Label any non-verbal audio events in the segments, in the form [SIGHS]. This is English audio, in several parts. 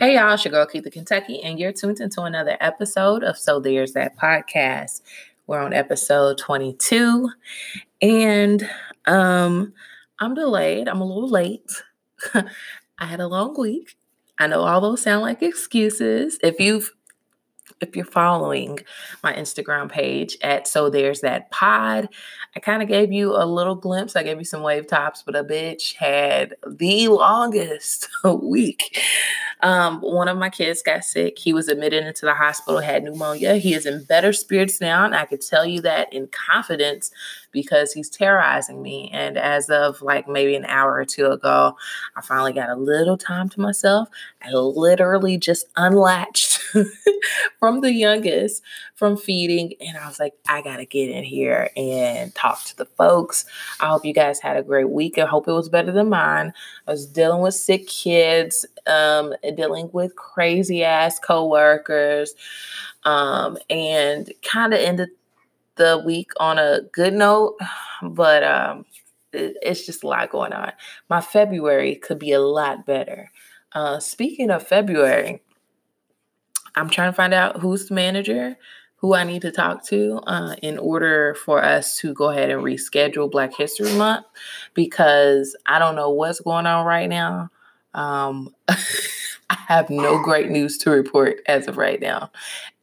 Hey y'all, it's your girl Keitha Kentucky, and you're tuned into another episode of So There's That Podcast. We're on episode 22, and um, I'm delayed. I'm a little late. [LAUGHS] I had a long week. I know all those sound like excuses. If you've if you're following my Instagram page at So There's That Pod, I kind of gave you a little glimpse. I gave you some wave tops, but a bitch had the longest [LAUGHS] week. Um, one of my kids got sick. He was admitted into the hospital, had pneumonia. He is in better spirits now, and I could tell you that in confidence because he's terrorizing me. And as of like maybe an hour or two ago, I finally got a little time to myself. I literally just unlatched [LAUGHS] from the youngest from feeding. And I was like, I got to get in here and talk to the folks. I hope you guys had a great week. I hope it was better than mine. I was dealing with sick kids, um, dealing with crazy ass coworkers, um, and kind of ended the week on a good note, but um, it, it's just a lot going on. My February could be a lot better. Uh, speaking of February, I'm trying to find out who's the manager, who I need to talk to uh, in order for us to go ahead and reschedule Black History Month because I don't know what's going on right now. Um, [LAUGHS] I have no great news to report as of right now.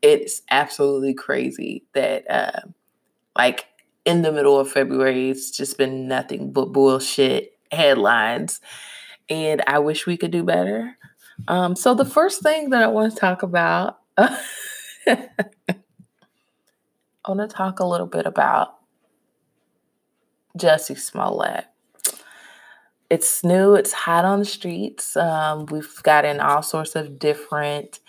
It's absolutely crazy that uh, like in the middle of February, it's just been nothing but bullshit headlines. And I wish we could do better. Um, so, the first thing that I want to talk about, [LAUGHS] I want to talk a little bit about Jussie Smollett. It's new, it's hot on the streets. Um, we've gotten all sorts of different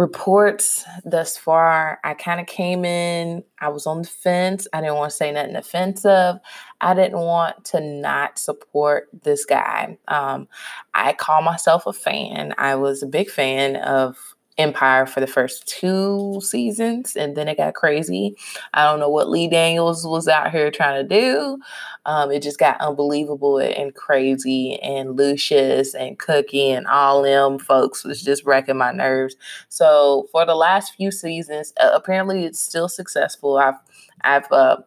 reports thus far, I kind of came in, I was on the fence. I didn't want to say nothing offensive. I didn't want to not support this guy. Um, I call myself a fan. I was a big fan of Empire for the first two seasons, and then it got crazy. I don't know what Lee Daniels was out here trying to do. Um, it just got unbelievable and crazy, and Lucius and Cookie and all them folks was just wrecking my nerves. So for the last few seasons, uh, apparently it's still successful. I've I've uh,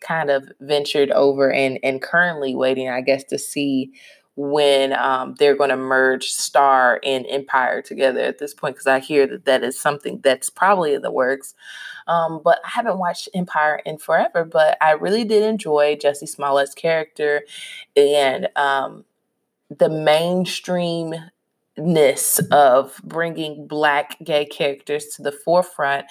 kind of ventured over and and currently waiting, I guess, to see when um, they're going to merge Star and Empire together at this point because I hear that that is something that's probably in the works. Um, but I haven't watched Empire in forever, but I really did enjoy Jussie Smollett's character and um, the mainstreamness of bringing Black gay characters to the forefront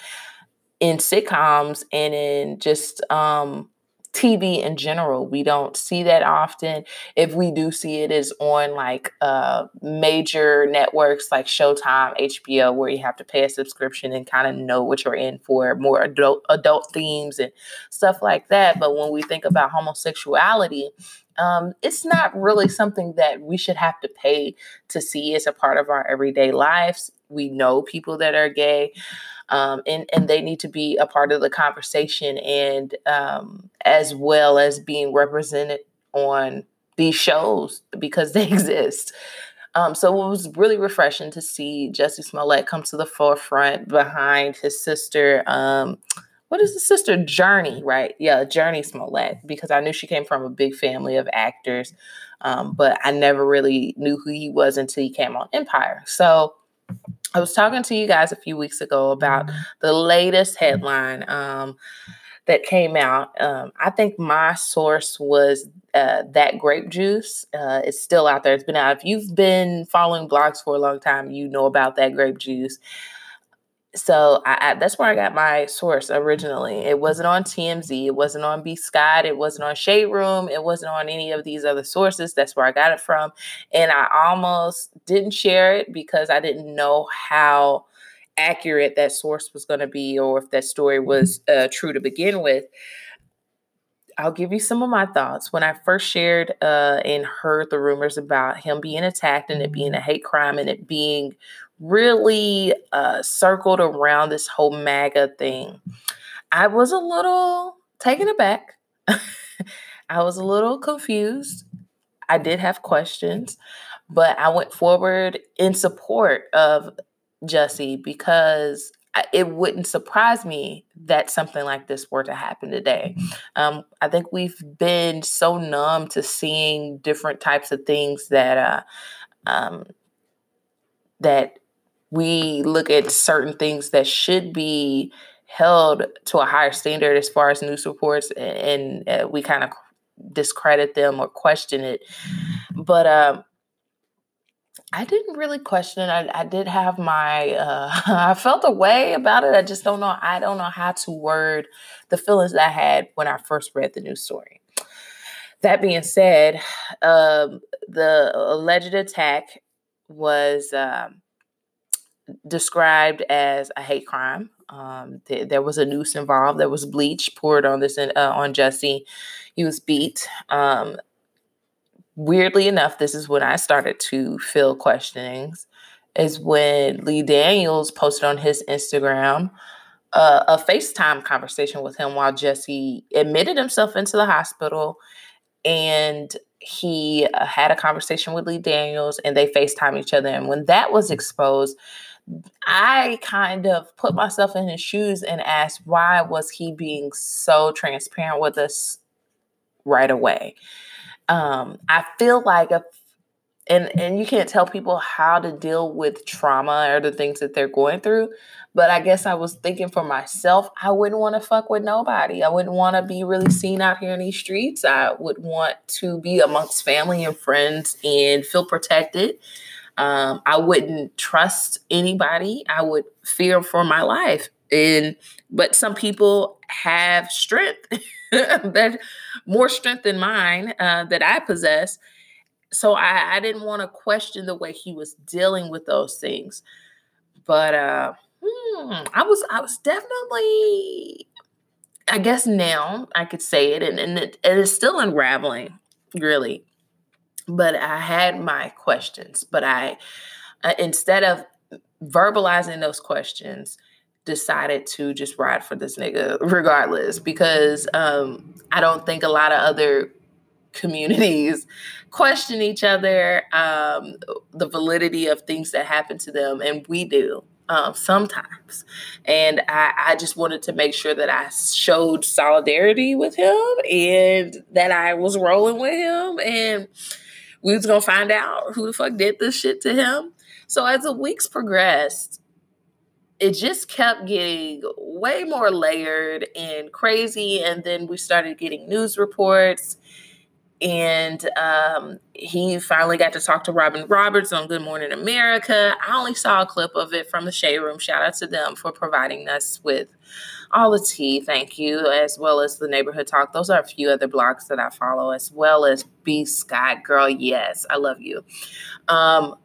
in sitcoms and in just um, TV in general. We don't see that often. If we do see it, is on like uh, major networks like Showtime, HBO, where you have to pay a subscription and kind of know what you're in for, more adult adult themes and stuff like that. But when we think about homosexuality, um, it's not really something that we should have to pay to see as a part of our everyday lives. We know people that are gay um, and and they need to be a part of the conversation and um, as well as being represented on these shows because [LAUGHS] they exist. Um, so it was really refreshing to see Jussie Smollett come to the forefront behind his sister. Um, what is the sister Jurnee, right? Yeah, Jurnee Smollett, because I knew she came from a big family of actors, um, but I never really knew who he was until he came on Empire. So I was talking to you guys a few weeks ago about mm-hmm. the latest headline um, that came out. Um, I think my source was uh, that grape juice. Uh, it's still out there. It's been out. If you've been following blogs for a long time, you know about that grape juice so I, I, that's where I got my source originally. It wasn't on TMZ, it wasn't on B Scott, it wasn't on Shade Room, it wasn't on any of these other sources. That's where I got it from, and I almost didn't share it because I didn't know how accurate that source was going to be, or if that story was uh, true to begin with. I'll give you some of my thoughts. When I first shared uh, and heard the rumors about him being attacked and it being a hate crime and it being really uh, circled around this whole MAGA thing. I was a little taken aback. [LAUGHS] I was a little confused. I did have questions. but I went forward in support of Jussie because it wouldn't surprise me that something like this were to happen today. Um, I think we've been so numb to seeing different types of things that uh, um, that we look at certain things that should be held to a higher standard as far as news reports, and, and uh, we kind of discredit them or question it. But um, I didn't really question it. I, I did have my, uh, [LAUGHS] I felt a way about it. I just don't know. I don't know how to word the feelings that I had when I first read the news story. That being said, um, the alleged attack was um, described as a hate crime. Um, th- there was a noose involved. There was bleach poured on this uh, on Jesse. He was beat. Um, weirdly enough, this is when I started to feel questionings, is when Lee Daniels posted on his Instagram uh, a FaceTime conversation with him while Jesse admitted himself into the hospital and he uh, had a conversation with Lee Daniels and they FaceTime each other. And when that was exposed, I kind of put myself in his shoes and asked, why was he being so transparent with us right away? um, I feel like if and and you can't tell people how to deal with trauma or the things that they're going through but i guess i was thinking for myself i wouldn't want to fuck with nobody. I wouldn't want to be really seen out here in these streets. I would want to be amongst family and friends and feel protected um, i wouldn't trust anybody i would fear for my life and but some people have strength [LAUGHS] that more strength than mine uh, that I possess. So I, I didn't want to question the way he was dealing with those things. But uh, hmm, I was I was definitely I guess now I could say it, and, and it, it is still unraveling, really. But I had my questions, but I, uh, instead of verbalizing those questions, decided to just ride for this nigga [LAUGHS] regardless because um, I don't think a lot of other communities [LAUGHS] question each other, um, the validity of things that happen to them, and we do. Um, sometimes. And I, I, just wanted to make sure that I showed solidarity with him and that I was rolling with him. And we was to find out who the fuck did this shit to him. So as the weeks progressed, it just kept getting way more layered and crazy. And then we started getting news reports. And um, he finally got to talk to Robin Roberts on Good Morning America. I only saw a clip of it from the Shade Room. Shout out to them for providing us with all the tea. Thank you, as well as the Neighborhood Talk. Those are a few other blogs that I follow, as well as B Scott. Girl, yes, I love you. Um,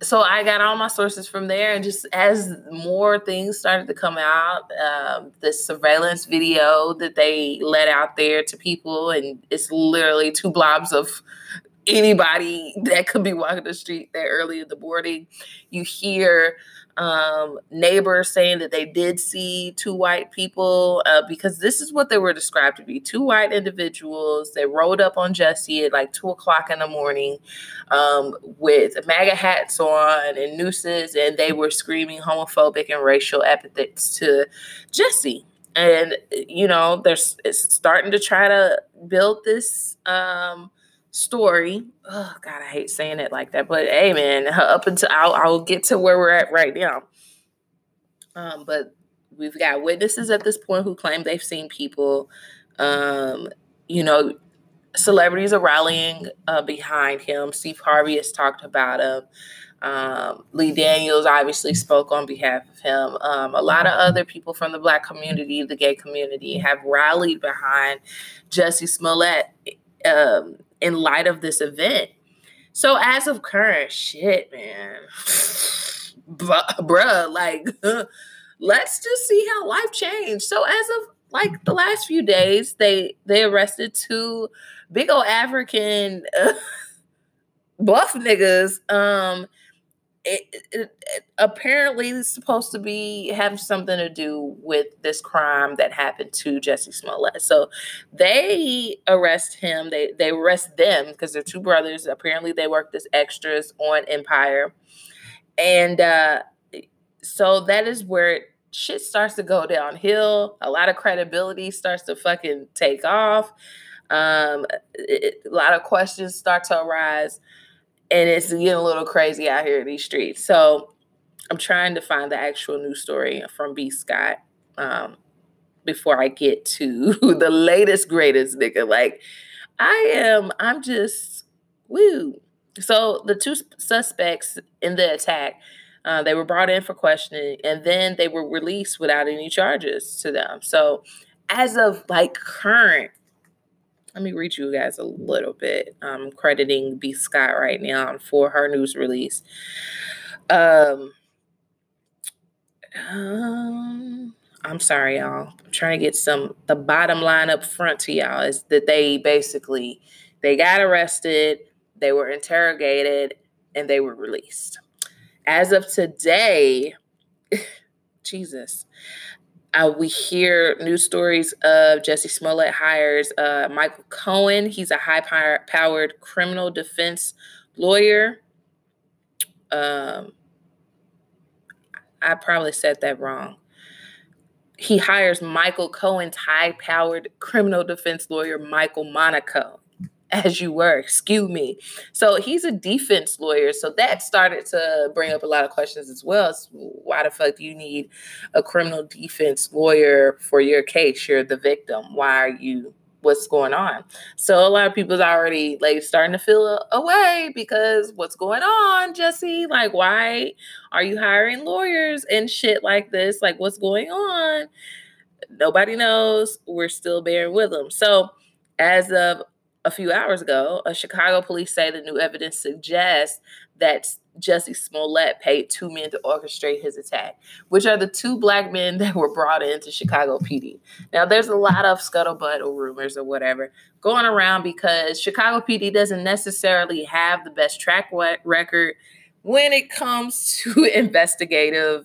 so I got all my sources from there, and just as more things started to come out, um, the surveillance video that they let out there to people, and it's literally two blobs of anybody [LAUGHS] that could be walking the street that early in the morning. You hear um, neighbors saying that they did see two white people uh, because this is what they were described to be two white individuals. They rode up on Jesse at like two o'clock in the morning um, with MAGA hats on and nooses, and they were screaming homophobic and racial epithets to Jesse. And, you know, they're starting to try to build this. Um, story. Oh God, I hate saying it like that, but hey, man, [LAUGHS] up until I'll, I'll get to where we're at right now. Um, but we've got witnesses at this point who claim they've seen people. Um, you know, celebrities are rallying uh, behind him. Steve Harvey has talked about him. Um, Lee Daniels obviously spoke on behalf of him. Um, a lot of other people from the black community, the gay community, have rallied behind Jussie Smollett. Um, in light of this event. So as of current shit, man, [SIGHS] bruh, like [LAUGHS] let's just see how life changed. So as of like the last few days, they they arrested two big old African uh, [LAUGHS] buff niggas. Um, it, it, it, apparently it's supposed to be have something to do with this crime that happened to Jussie Smollett. So they arrest him. They they arrest them because they're two brothers. Apparently they worked as extras on Empire, and uh, so that is where shit starts to go downhill. A lot of credibility starts to fucking take off. Um, it, a lot of questions start to arise, and it's getting a little crazy out here in these streets. So I'm trying to find the actual news story from B. Scott um, before I get to [LAUGHS] the latest, greatest nigga. Like, I am, I'm just, woo. So the two suspects in the attack, uh, they were brought in for questioning and then they were released without any charges to them. So, as of like current, let me read you guys a little bit. I'm crediting B. Scott right now for her news release. Um, um, I'm sorry, y'all. I'm trying to get some the bottom line up front to y'all is that they basically they got arrested, they were interrogated, and they were released. As of today, [LAUGHS] Jesus, uh, we hear news stories of Jussie Smollett hires uh, Michael Cohen. He's a high powered criminal defense lawyer. Um, I probably said that wrong. He hires Michael Cohen's high powered criminal defense lawyer, Michael Monaco, as you were, excuse me. So he's a defense lawyer. So that started to bring up a lot of questions as well. Why the fuck do you need a criminal defense lawyer for your case? You're the victim. Why are you what's going on. So a lot of people's already like starting to feel away because what's going on, Jesse? Like, why are you hiring lawyers and shit like this? Like, what's going on? Nobody knows. We're still bearing with them. So, as of a few hours ago, a Chicago police say the new evidence suggests that Jussie Smollett paid two men to orchestrate his attack, which are the two black men that were brought into Chicago PD. Now, there's a lot of scuttlebutt or rumors or whatever going around because Chicago PD doesn't necessarily have the best track record when it comes [LAUGHS] to investigative,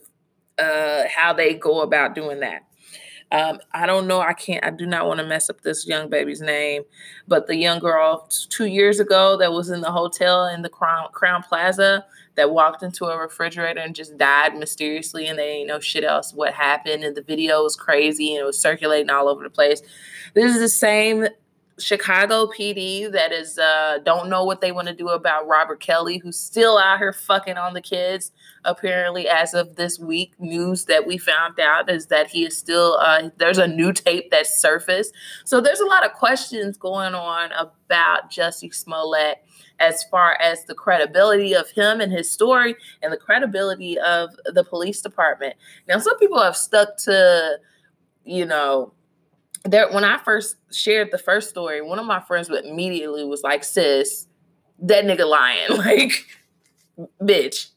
uh, how they go about doing that. Um, I don't know. I can't. I do not want to mess up this young baby's name, but the young girl two years ago that was in the hotel in the Crown Crowne Plaza that walked into a refrigerator and just died mysteriously, and they ain't know shit else what happened, and the video was crazy and it was circulating all over the place. This is the same Chicago PD that is uh, don't know what they want to do about Robert Kelly, who's still out here fucking on the kids. Apparently, as of this week, news that we found out is that he is still uh, there's a new tape that surfaced. So there's a lot of questions going on about Jussie Smollett as far as the credibility of him and his story and the credibility of the police department. Now, some people have stuck to, you know, there when I first shared the first story, one of my friends immediately was like, sis, that nigga lying. [LAUGHS] Like, bitch.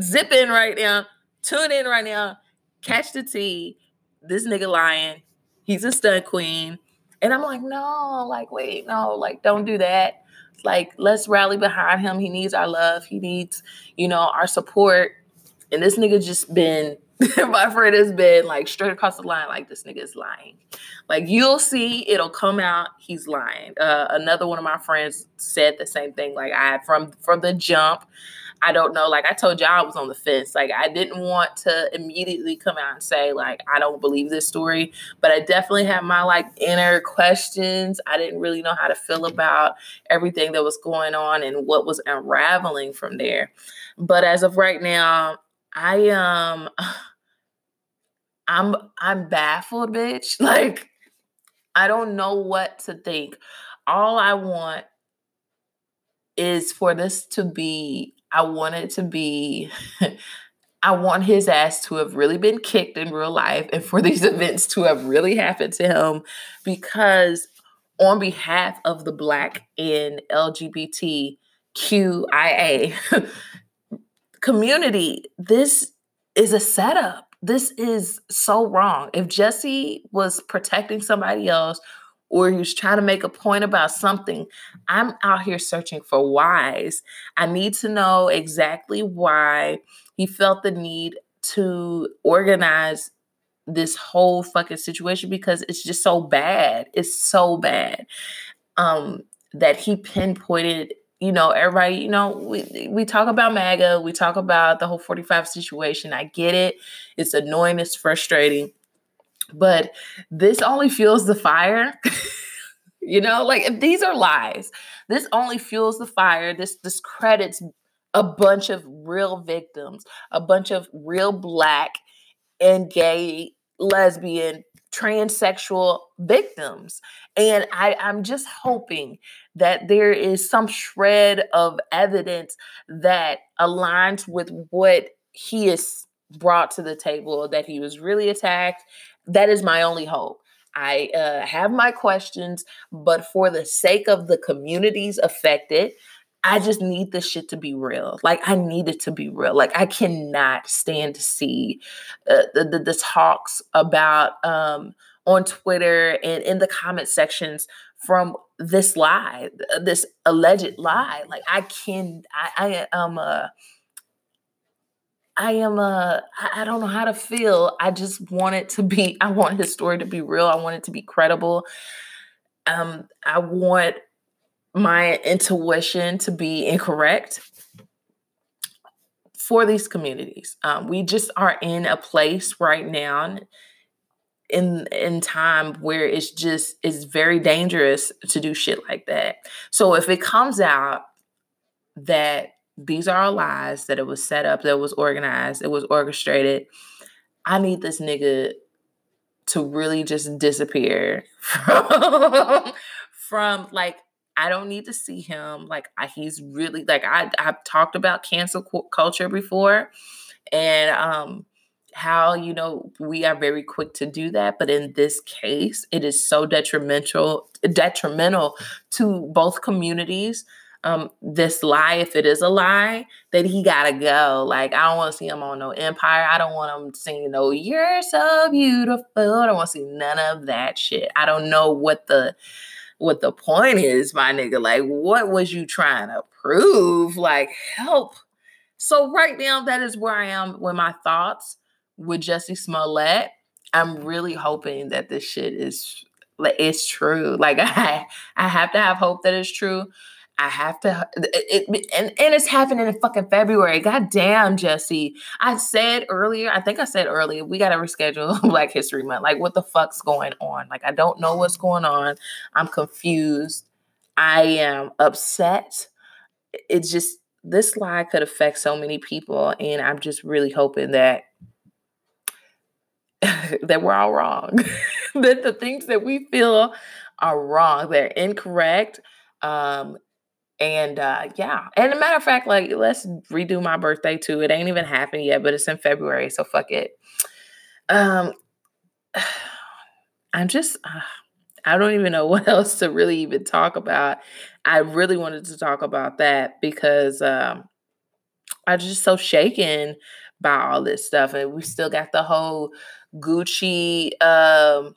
Zip in right now, tune in right now, catch the tea. This nigga lying. He's a stunt queen. And I'm like, no, like, wait, no, like, don't do that. Like, let's rally behind him. He needs our love. He needs, you know, our support. And this nigga just been [LAUGHS] my friend has been like straight across the line, like this nigga is lying. Like you'll see, it'll come out. He's lying. Uh, another one of my friends said the same thing. Like I from from the jump, I don't know. Like I told y'all, I was on the fence. Like I didn't want to immediately come out and say like I don't believe this story, but I definitely had my like inner questions. I didn't really know how to feel about everything that was going on and what was unraveling from there. But as of right now, I um I'm I'm baffled, bitch. [LAUGHS] Like I don't know what to think. All I want is for this to be I want it to be [LAUGHS] I want his ass to have really been kicked in real life and for these [LAUGHS] events to have really happened to him because on behalf of the black and LGBTQIA community, this is a setup this is so wrong. If Jesse was protecting somebody else or he was trying to make a point about something. I'm out here searching for whys. I need to know exactly why he felt the need to organize this whole fucking situation because it's just so bad. It's so bad. Um that he pinpointed you know, everybody, you know, we we talk about MAGA, we talk about the whole 45 situation. I get it. It's annoying, it's frustrating. But this only fuels the fire. [LAUGHS] you know, like these are lies, this only fuels the fire. This discredits a bunch of real victims, a bunch of real black and gay, lesbian, transsexual victims. And I, I'm just hoping that there is some shred of evidence that aligns with what he has brought to the table, that he was really attacked. That is my only hope. I uh, have my questions, but for the sake of the communities affected, I just need this shit to be real. Like I need it to be real. Like I cannot stand to see uh, the, the, the talks about um, on Twitter and in the comment sections from this lie, this alleged lie. Like I can, I, I am a, I am a, I don't know how to feel. I just want it to be. I want his story to be real. I want it to be credible. Um, I want my intuition to be incorrect for these communities. Um, we just are in a place right now in in time where it's just it's very dangerous to do shit like that. So if it comes out that these are all lies, that it was set up, that was organized, it was orchestrated, I need this nigga to really just disappear [LAUGHS] from, from like I don't need to see him. Like I, he's really like I I've talked about cancel culture before, and um how you know we are very quick to do that but in this case it is so detrimental detrimental to both communities um this lie if it is a lie that he gotta go. Like i don't want to see him on no empire. I don't want him singing no you're so beautiful. I don't want to see none of that shit. I don't know what the what the point is my nigga like what was you trying to prove like help so right now that is where i am with my thoughts with Jussie Smollett, I'm really hoping that this shit is like it's true. Like [LAUGHS] I I have to have hope that it's true. I have to it, it, and, and it's happening in fucking February. God damn, Jesse. I said earlier, I think I said earlier, we gotta reschedule [LAUGHS] Black History Month. Like, what the fuck's going on? Like, I don't know what's going on. I'm confused. I am upset. It's just this lie could affect so many people, and I'm just really hoping that [LAUGHS] that we're all wrong. [LAUGHS] that the things that we feel are wrong, they're incorrect. Um, and uh, yeah, and a matter of fact, like let's redo my birthday too. It ain't even happened yet, but it's in February, so fuck it. Um, [SIGHS] I'm just, uh, I don't even know [LAUGHS] what else to really even talk about. I really wanted to talk about that because um, I'm just so shaken by all this stuff, and we still got the whole Gucci. Um,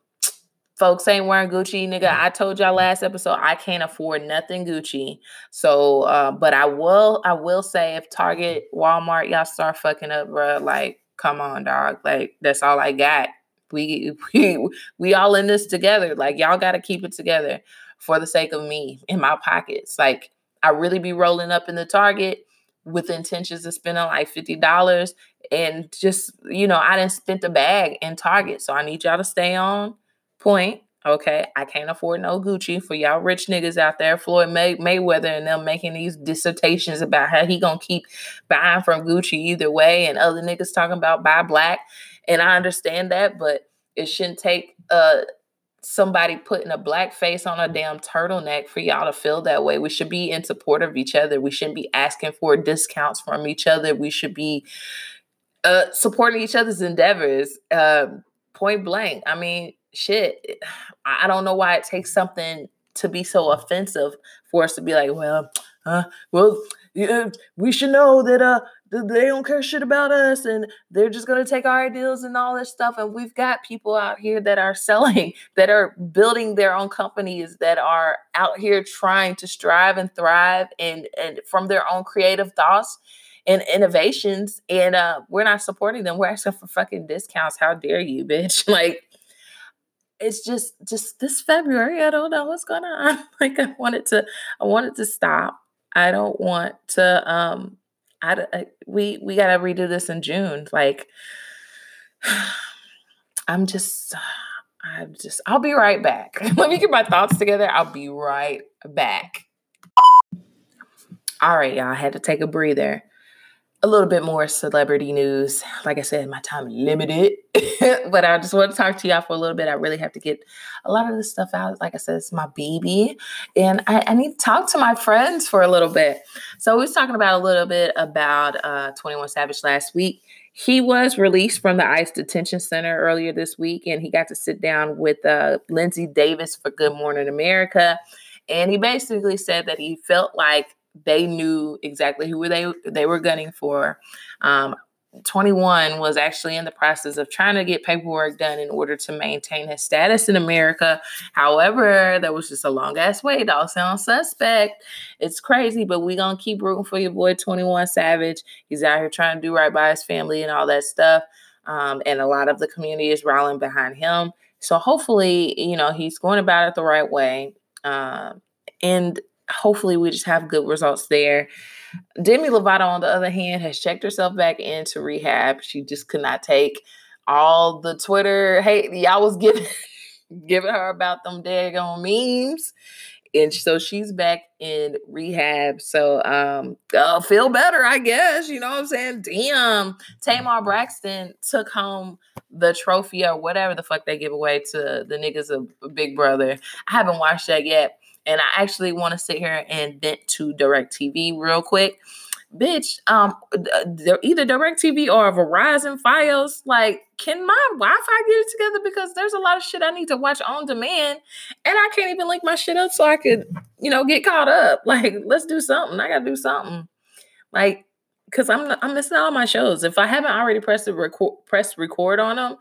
folks ain't wearing Gucci, nigga. I told y'all last episode I can't afford nothing Gucci. So, uh, but I will, I will say if Target, Walmart, y'all start fucking up, bro, like, come on, dog. Like, that's all I got. We, [LAUGHS] we, we all in this together. Like, y'all got to keep it together for the sake of me in my pockets. Like, I really be rolling up in the Target with intentions of spending like $50 and just, you know, I didn't spend a bag in Target. So I need y'all to stay on point. Okay. I can't afford no Gucci for y'all rich niggas out there. Floyd May- Mayweather and them making these dissertations about how he gonna keep buying from Gucci either way, and other niggas talking about buy black. And I understand that, but it shouldn't take uh somebody putting a black face on a damn turtleneck for y'all to feel that way. We should be in support of each other. We shouldn't be asking for discounts from each other. We should be uh, supporting each other's endeavors. Uh, point blank. I mean, shit. [SIGHS] I don't know why it takes something to be so offensive for us to be like, well, uh, well, yeah, we should know that uh they don't care shit about us and they're just to take our ideals and all this stuff. And we've got people out here that are [LAUGHS] selling that are building their own companies that are out here trying to strive and thrive and and from their own creative thoughts and innovations. And uh we're not supporting them. We're asking for fucking discounts. How dare you bitch? [LAUGHS] Like it's just just this february i don't know what's going on [LAUGHS] like i wanted to i wanted to stop i don't want to um I, I we we got to redo this in June. Like [SIGHS] I'm just [SIGHS] I'm just I'll be right back. [LAUGHS] Let me get my thoughts together. I'll be right back. All right, y'all. I had to take a breather a little bit more celebrity news. Like I said, my time is limited, [LAUGHS] but I just want to talk to y'all for a little bit. I really have to get a lot of this stuff out. Like I said, it's my baby, and I, I need to talk to my friends for a little bit. So we was talking about a little bit about uh, 21 Savage last week. He was released from the ICE detention center earlier this week, and he got to sit down with uh, Linsey Davis for Good Morning America. And he basically said that he felt like they knew exactly who they they were gunning for. Um, 21 was actually in the process of trying to get paperwork done in order to maintain his status in America. However, there was just a long ass wait. All sounds suspect. It's crazy, but we gonna keep rooting for your boy 21 Savage. He's out here trying to do right by his family and all that stuff. Um, and a lot of the community is rallying behind him. So hopefully, you know, he's going about it the right way. Uh, and hopefully we just have good results there. Demi Lovato, on the other hand, has checked herself back into rehab. She just could not take all the Twitter hate y'all was giving [LAUGHS] giving her about them daggone memes. And so she's back in rehab. So um uh, feel better, I guess. You know what I'm saying? Damn. Tamar Braxton took home the trophy or whatever the fuck they give away to the niggas of Big Brother. I haven't watched that yet. And I actually want to sit here and vent to DirecTV real quick. Bitch, um, they're either DirecTV or Verizon Fios. Like, can my Wi-Fi get it together? Because there's a lot of shit I need to watch on demand, and I can't even link my shit up so I could, you know, get caught up. [LAUGHS] Like, let's do something. I gotta do something. Like, cause I'm I'm missing all my shows. If I haven't already pressed the record, press record on them,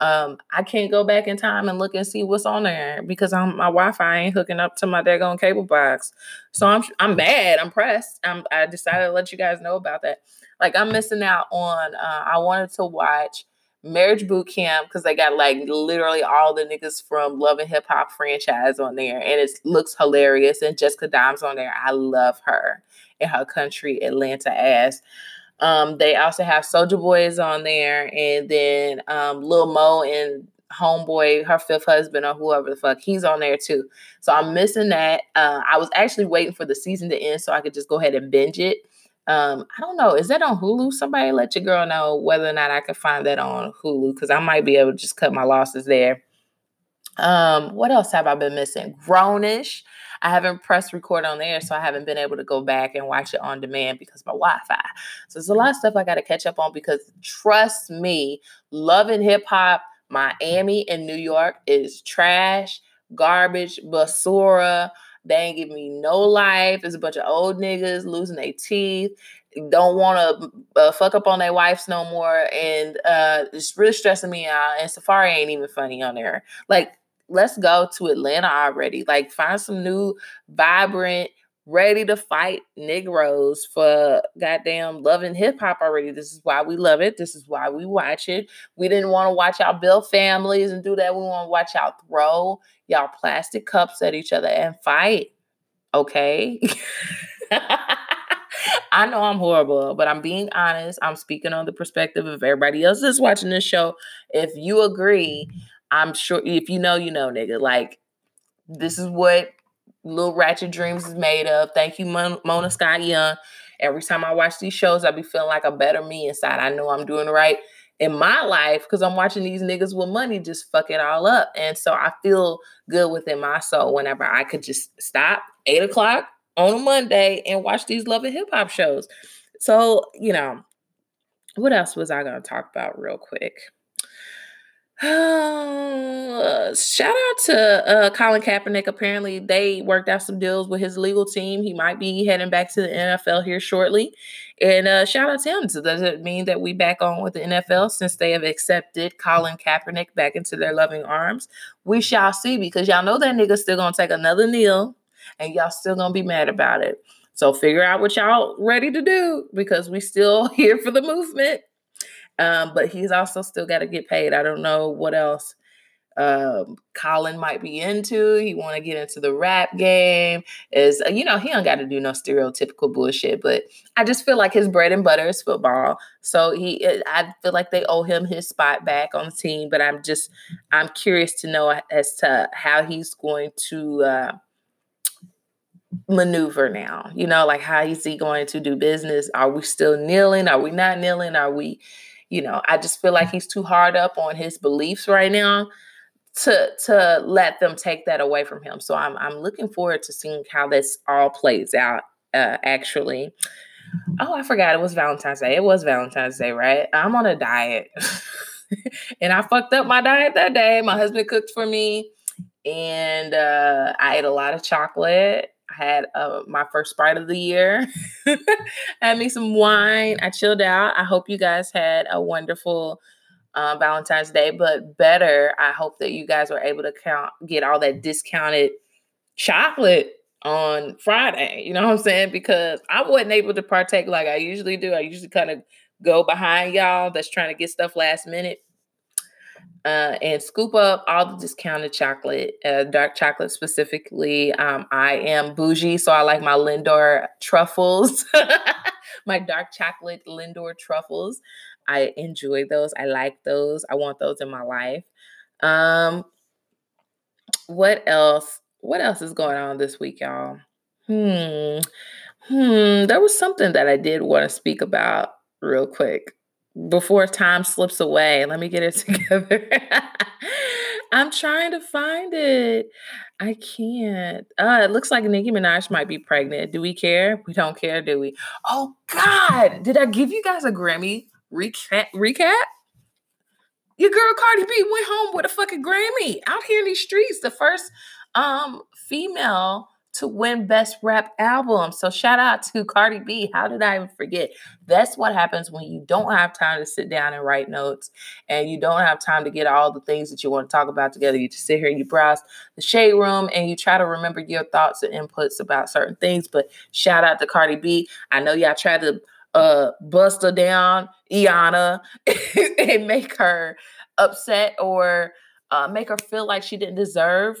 um, I can't go back in time and look and see what's on there because I'm my Wi-Fi ain't hooking up to my daggone cable box. So I'm I'm mad. I'm pressed. I'm I decided to let you guys know about that. Like I'm missing out on. Uh, I wanted to watch Marriage Boot Camp because they got like literally all the niggas from Love and Hip Hop franchise on there, and it looks hilarious. And Jessica Dime's on there. I love her and her country Atlanta ass. Um, they also have Soulja Boy's on there, and then um, Lil Mo and Homeboy, her fifth husband, or whoever the fuck, he's on there too. So I'm missing that. Uh, I was actually waiting for the season to end so I could just go ahead and binge it. Um, I don't know. Is that on Hulu? Somebody let your girl know whether or not I can find that on Hulu because I might be able to just cut my losses there. Um, what else have I been missing? Grownish. I haven't pressed record on there, so I haven't been able to go back and watch it on demand because my Wi-Fi. So there's a lot of stuff I got to catch up on because trust me, loving hip hop, Miami and New York is trash, garbage, basura. They ain't giving me no life. There's a bunch of old niggas losing their teeth, don't want to uh, fuck up on their wives no more, and uh, it's really stressing me out. And Safaree ain't even funny on there. Like let's go to Atlanta already. Like find some new, vibrant, ready to fight Negroes for goddamn loving hip hop already. This is why we love it. This is why we watch it. We didn't want to watch y'all build families and do that. We want to watch y'all throw y'all plastic cups at each other and fight. Okay. [LAUGHS] I know I'm horrible, but I'm being honest. I'm speaking on the perspective of everybody else that's watching this show. If you agree, I'm sure if you know, you know, nigga. Like, this is what Little Ratchet Dreams is made of. Thank you, Mon- Mona Scott Young. Every time I watch these shows, I be feeling like a better me inside. I know I'm doing right in my life because I'm watching these niggas with money just fuck it all up. And so I feel good within my soul whenever I could just stop eight o'clock on a Monday and watch these love and hip hop shows. So, you know, what else was I to talk about real quick? [SIGHS] Shout out to uh, Colin Kaepernick. Apparently, they worked out some deals with his legal team. He might be heading back to the NFL here shortly. And uh, shout out to him. So, does it mean that we back on with the NFL since they have accepted Colin Kaepernick back into their loving arms? We shall see because y'all know that nigga's still gonna take another kneel, and y'all still gonna be mad about it. So, figure out what y'all ready to do because we still [LAUGHS] here for the movement. Um, but he's also still got to get paid. I don't know what else um, Colin might be into. He want to get into the rap game. Is you know he don't got to do no stereotypical bullshit. But I just feel like his bread and butter is football. So he, eh, I feel like they owe him his spot back on the team. But I'm just, I'm curious to know as to how he's going to. Uh, maneuver now you know like how is he going to do business are we still kneeling are we not kneeling are we you know, I just feel like he's too hard up on his beliefs right now to to let them take that away from him. So I'm I'm looking forward to seeing how this all plays out. Uh, actually, oh, I forgot it was Valentine's Day. It was Valentine's Day, right? I'm on a diet, [LAUGHS] and I fucked up my diet that day. My husband cooked for me, and uh, I ate a lot of chocolate had uh, my first Sprite of the year. [LAUGHS] had me some wine. I chilled out. I hope you guys had a wonderful uh, Valentine's Day, but better, I hope that you guys were able to count get all that discounted chocolate on Friday. You know what I'm saying? Because I wasn't able to partake like I usually do. I usually kind of go behind y'all that's trying to get stuff last minute uh, and scoop up all the discounted chocolate, uh, dark chocolate specifically. Um, I am bougie, so I like my Lindor truffles, [LAUGHS] my dark chocolate Lindor truffles. I enjoy those. I like those. I want those in my life. Um, what else? What else is going on this week, y'all? Hmm. Hmm. There was something that I did want to speak about real quick before time slips away. Let me get it [LAUGHS] together. I'm trying to find it. I can't. Uh, it looks like Nicki Minaj might be pregnant. Do we care? We don't care, do we? Oh God! Did I give you guys a Grammy recap? Recap? Your girl Cardi B went home with a fucking Grammy out here in these streets. The first um female to win Best Rap Album. So shout out to Cardi B. How did I even forget? That's what happens when you don't have time to sit down and write notes and you don't have time to get all the things that you want to talk about together. You just sit here and you browse the shade room and you try to remember your thoughts and inputs about certain things. But shout out to Cardi B. I know y'all tried to uh bust her down, Iana, [LAUGHS] and make her upset or uh, make her feel like she didn't deserve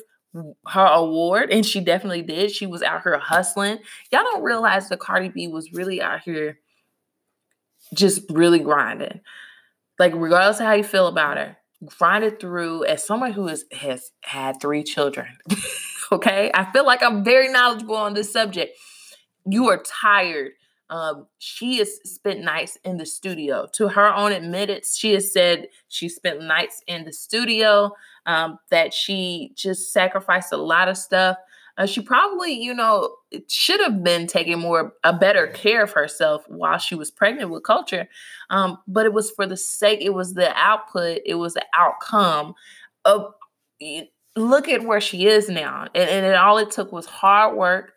her award, and she definitely did. She was out here hustling. Y'all don't realize that Cardi B was really out here just really grinding. Like, regardless of how you feel about her, grinded through as someone who is, has had three children. [LAUGHS] okay. I feel like I'm very knowledgeable on this subject. You are tired. Um, she has spent nights in the studio. To her own admittance, she has said she spent nights in the studio um, that she just sacrificed a lot of stuff. Uh, she probably, you know, should have been taking more, a better care of herself while she was pregnant with Kulture. Um, but it was for the sake, it was the output, it was the outcome of look at where she is now. And, and it, all it took was hard work,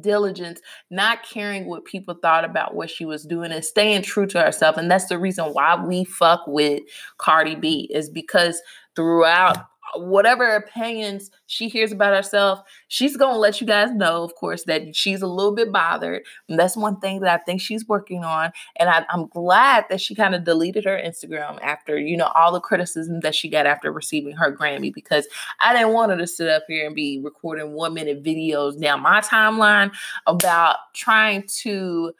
diligence, not caring what people thought about what she was doing and staying true to herself. And that's the reason why we fuck with Cardi B, is because throughout whatever opinions she hears about herself, she's going to let you guys know, of course, that she's a little bit bothered. And that's one thing that I think she's working on. And I, am glad that she kind of deleted her Instagram after, you know, all the criticism that she got after receiving her Grammy, because I didn't want her to sit up here and be recording one minute videos down my timeline about trying to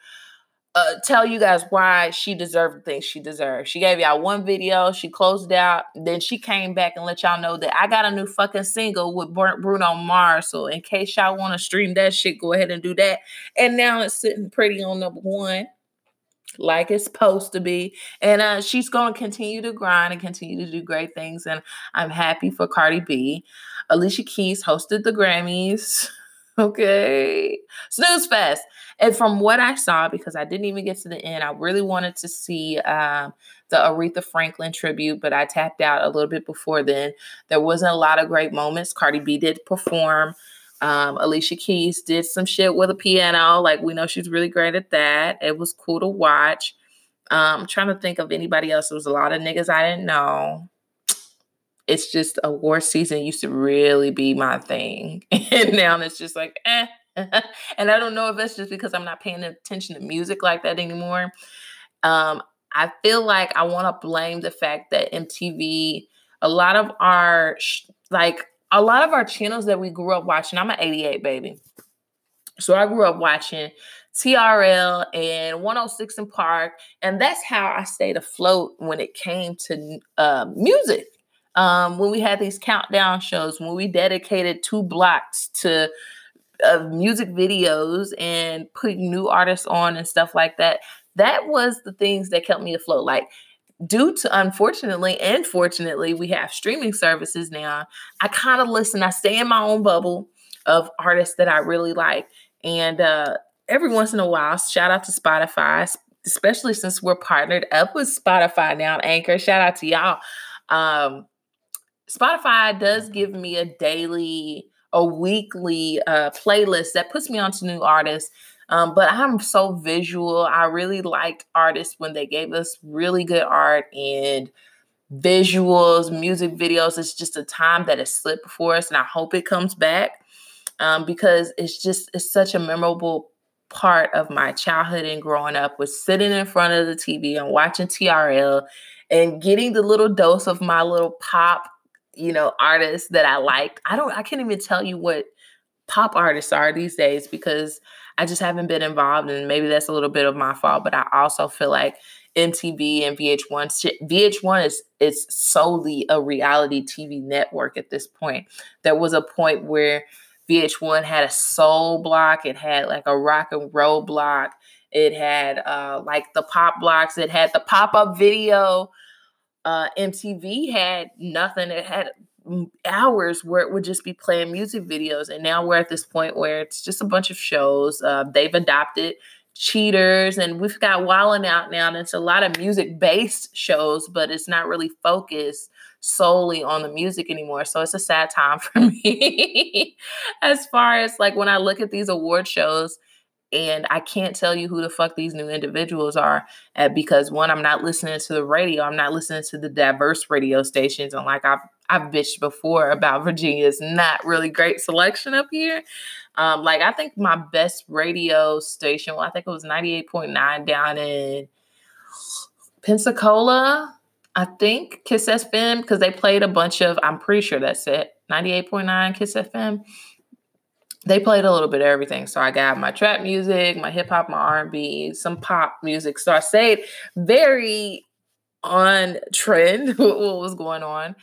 uh, tell you guys why she deserved the things she deserved. She gave y'all one video, she closed out, then she came back and let y'all know that I got a new fucking single with Bruno Mars. So in case y'all want to stream that shit, go ahead and do that. And now it's sitting pretty on number one, like it's supposed to be. And uh, she's to continue to grind and continue to do great things. And I'm happy for Cardi B. Alicia Keys hosted the Grammys. [LAUGHS] [LAUGHS] Okay. Snooze Fest. And from what I saw, because I didn't even get to the end, I really wanted to see um, the Aretha Franklin tribute, but I tapped out a little bit before then. There wasn't a lot of great moments. Cardi B did perform. Um, Alicia Keys did some shit with a piano. Like we know she's really great at that. It was cool to watch. Um, I'm trying to think of anybody else. There was a lot of niggas I didn't know. It's just award season used to really be my thing. [LAUGHS] and now it's just like, eh. [LAUGHS] and I don't know if that's just because I'm not paying attention to music like that anymore. Um, I feel like I want to blame the fact that MTV, a lot of our, like, a lot of our channels that we grew up watching, I'm an 88 baby. So I grew up watching TRL and 106 & Park, and that's how I stayed afloat when it came to uh, music. Um, when we had these countdown shows, when we dedicated two blocks to music videos and putting new artists on and stuff like that, that was the things that kept me afloat. Like due to unfortunately and fortunately, we have streaming services now. I kind of listen, I stay in my own bubble of artists that I really like. And uh, every once in a while, shout out to Spotify, especially since we're partnered up with Spotify now, Anchor. Shout out to y'all. Um, Spotify does give me a daily, a weekly uh, playlist that puts me onto new artists um, but I'm so visual. I really liked artists when they gave us really good art and visuals, music videos. It's just a time that has slipped before us, and I hope it comes back um, because it's just it's such a memorable part of my childhood and growing up was sitting in front of the TV and watching TRL and getting the little dose of my little pop, you know, artists that I liked. I don't I can't even tell you what pop artists are these days because I just haven't been involved, and maybe that's a little bit of my fault. But I also feel like MTV and VH1, VH1 is is solely a reality TV network at this point. There was a point where VH1 had a soul block, it had like a rock and roll block, it had uh, like the pop blocks, it had the pop up video. Uh, MTV had nothing. It had hours where it would just be playing music videos. And now we're at this point where it's just a bunch of shows. Uh, they've adopted cheaters and we've got Wildin' Out now. And it's a lot of music based shows, but it's not really focused solely on the music anymore. So it's a sad time [LAUGHS] for me. as far as like when I look at these award shows, and I can't tell you who the fuck these new individuals are uh, because one, I'm not listening to the radio. I'm not listening to the diverse radio stations. And like I've I've bitched before about [LAUGHS] Virginia's not really great selection up here. Um, like I think my best radio station, well, I think it was 98.9 down in Pensacola. I think Kiss FM because they played a bunch of. I'm pretty sure that's it. 98.9 Kiss FM they played a little bit of everything. So I got my trap music, my hip hop, my R&B, some pop music. So I stayed very on trend [LAUGHS] with what was going on.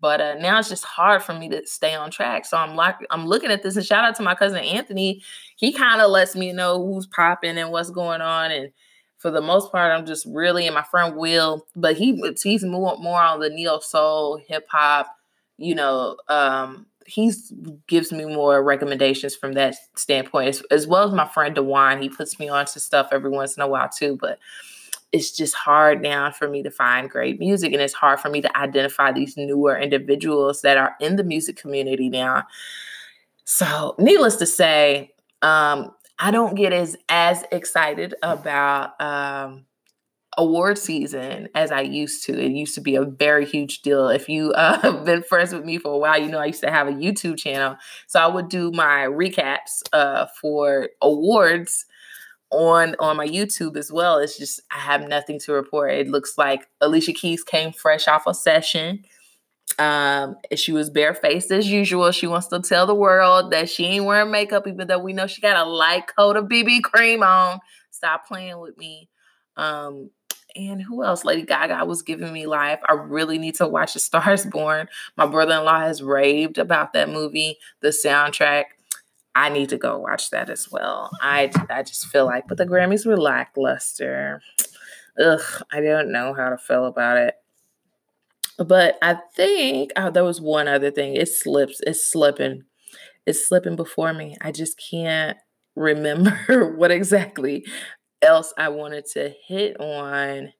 But uh, now it's just hard for me to stay on track. So I'm like, I'm looking at this, and shout out to my cousin Anthony. He kind of lets me know who's popping and what's going on. And for the most part, I'm just really, and my friend Will, but he he's more more on the neo soul, hip hop, you know, um, he gives me more recommendations from that standpoint, as, as well as my friend Dewan. He puts me on to stuff every once in a while too, but it's just hard now for me to find great music, and it's hard for me to identify these newer individuals that are in the music community now. So, needless to say, um, I don't get as as excited about um, award season as I used to. It used to be a very huge deal. If you [LAUGHS] uh, have been friends with me for a while, you know I used to have a YouTube channel. So I would do my recaps uh, for awards on on my YouTube as well. It's just I have nothing to report. It looks like Alicia Keys came fresh off a session. Um, she was barefaced as usual. She wants to tell the world that she ain't wearing makeup, even though we know she got a light coat of BB cream on. Stop playing with me. Um, and who else? Lady Gaga was giving me life. I really need to watch The Stars Born. My brother-in-law has raved about that movie, the soundtrack. I need to go watch that as well. I I just feel like, but the Grammys were lackluster. Ugh, I don't know how to feel about it. But I think oh, there was one other thing. It slips. It's slipping. it's slipping before me. I just can't remember [LAUGHS] what exactly else I wanted to hit on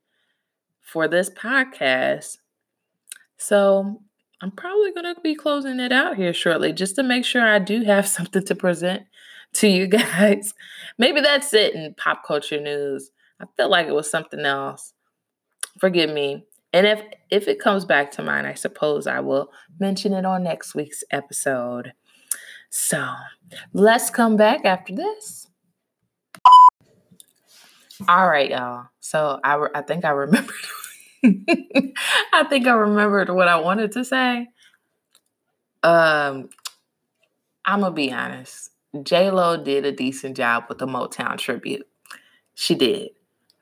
for this podcast. So I'm probably going to be closing it out here shortly just to make sure I do have [LAUGHS] something to present to you guys. Maybe that's it in pop culture news. I felt like it was something else. Forgive me. And if if it comes back to mind, I suppose I will mention it on next week's episode. So, let's come back after this. All right, y'all. So I I think I remembered [LAUGHS] I think I remembered what I wanted to say. Um, I'm gonna be honest. J Lo did a decent job with the Motown tribute. She did.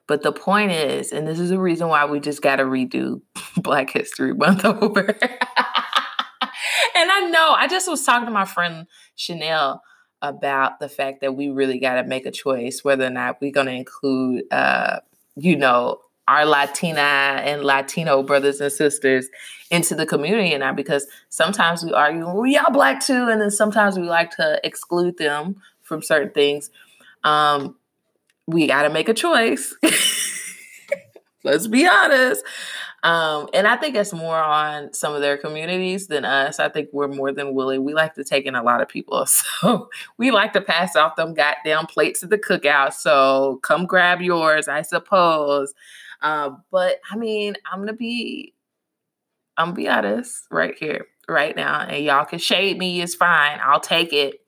But the point is, and this is the reason why we just got to redo [LAUGHS] Black History Month [LAUGHS] over. and I know, I just was talking to my friend Chanel about the fact that we really got to make a choice whether or not we're going to include, uh, you know, our Latina and Latino brothers and sisters into the community and not because sometimes we argue, well, y'all black too, and then sometimes we like to exclude them from certain things. Um, we got to make a choice. [LAUGHS] Let's be honest. Um, and I think it's more on some of their communities than us. I think we're more than willing. We like to take in a lot of people. [LAUGHS] So we like to pass off them goddamn plates at the cookout. So come grab yours, I suppose. Uh, but I mean, I'm gonna be, I'm gonna be honest right here, right now, and y'all can shade me. It's fine. I'll take it.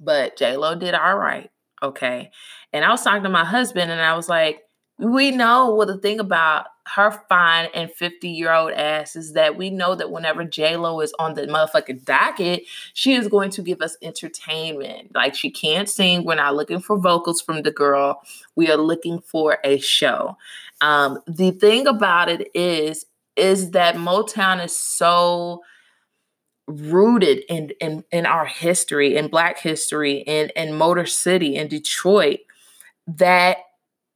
But J Lo did all right, okay. And I was talking to my husband, and I was like, we know what the thing about her fine and 50 year old ass is that we know that whenever Lo is on the motherfucking docket, she is going to give us entertainment. Like she can't sing. We're not looking for vocals from the girl. We are looking for a show. Um, the thing about it is, is that Motown is so rooted in in, in our history, in Black history, in in Motor City, in Detroit, that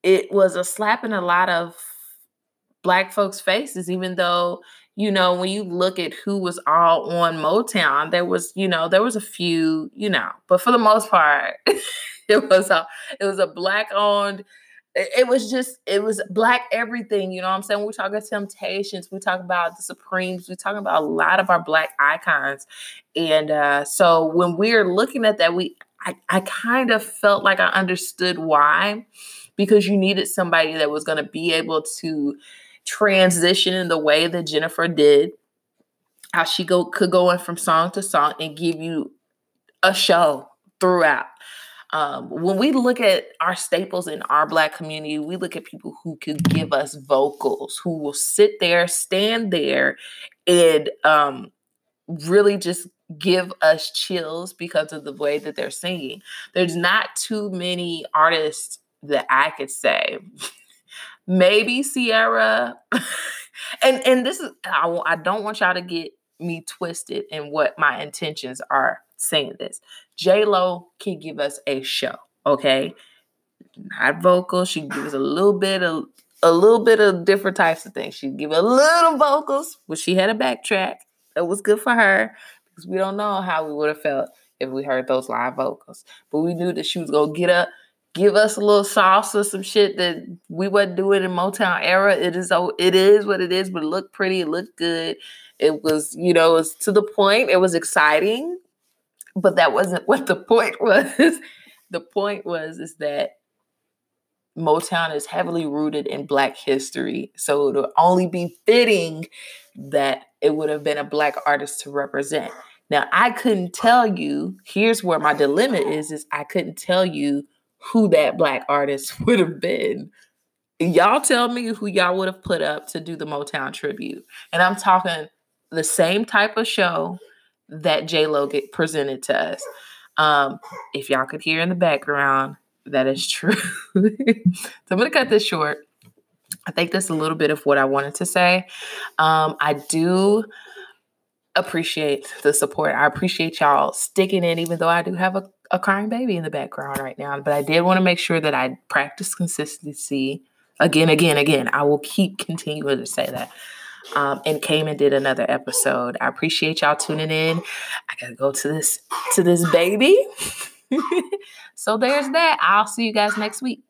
it was a slap in a lot of black folks' faces, even though, you know, when you look at who was all on Motown, there was, you know, there was a few, you know, but for the most part, [LAUGHS] it was a it was a black owned it was just it was black everything you know what i'm saying? We talk about temptations we talk about the supremes we talk about a lot of our black icons. And uh so when we're looking at that we i, I kind of felt like i understood why because you needed somebody that was going to be able to transition in the way that Jennifer did, how she go could go in from song to song and give you a show throughout. Um, when we look at our staples in our black community, we look at people who could give us vocals, who will sit there, stand there, and um, really just give us chills because of the way that they're singing. There's not too many artists that I could say. Maybe Ciara. [LAUGHS] and and this is I, I don't want y'all to get me twisted in what my intentions are saying this. J Lo can give us a show, okay? Not vocal. She gives a little bit of a little bit of different types of things. She give a little vocals, but she had a backtrack. That was good for her because we don't know how we would have felt if we heard those live vocals. But we knew that she was gonna get up give us a little sauce or some shit that we wasn't doing in Motown era. It is oh, it is what it is, but it looked pretty, it looked good. It was, you know, it was to the point, it was exciting, but that wasn't [LAUGHS] what the point was. the point was is that Motown is heavily rooted in black history. So it would only be fitting that it would have been a black artist to represent. Now I couldn't tell you, here's where my dilemma is, is I couldn't tell you who that black artist [LAUGHS] would have been. Y'all tell me who y'all would have put up to do the Motown tribute. And I'm talking the same type of show that J Lo presented to us. Um, if y'all could hear in the background, that is true. [LAUGHS] so I'm gonna cut this short. I think that's a little bit of what I wanted to say. Um, I do appreciate the support. I appreciate y'all sticking in, even though I do have a a crying baby in the background right now, but I did want to make sure that I practice consistency again, again, again. I will keep continuing to say that. um, and came and did another episode. I appreciate y'all tuning in. I gotta go to this to this baby. [LAUGHS] so there's that. I'll see you guys next week.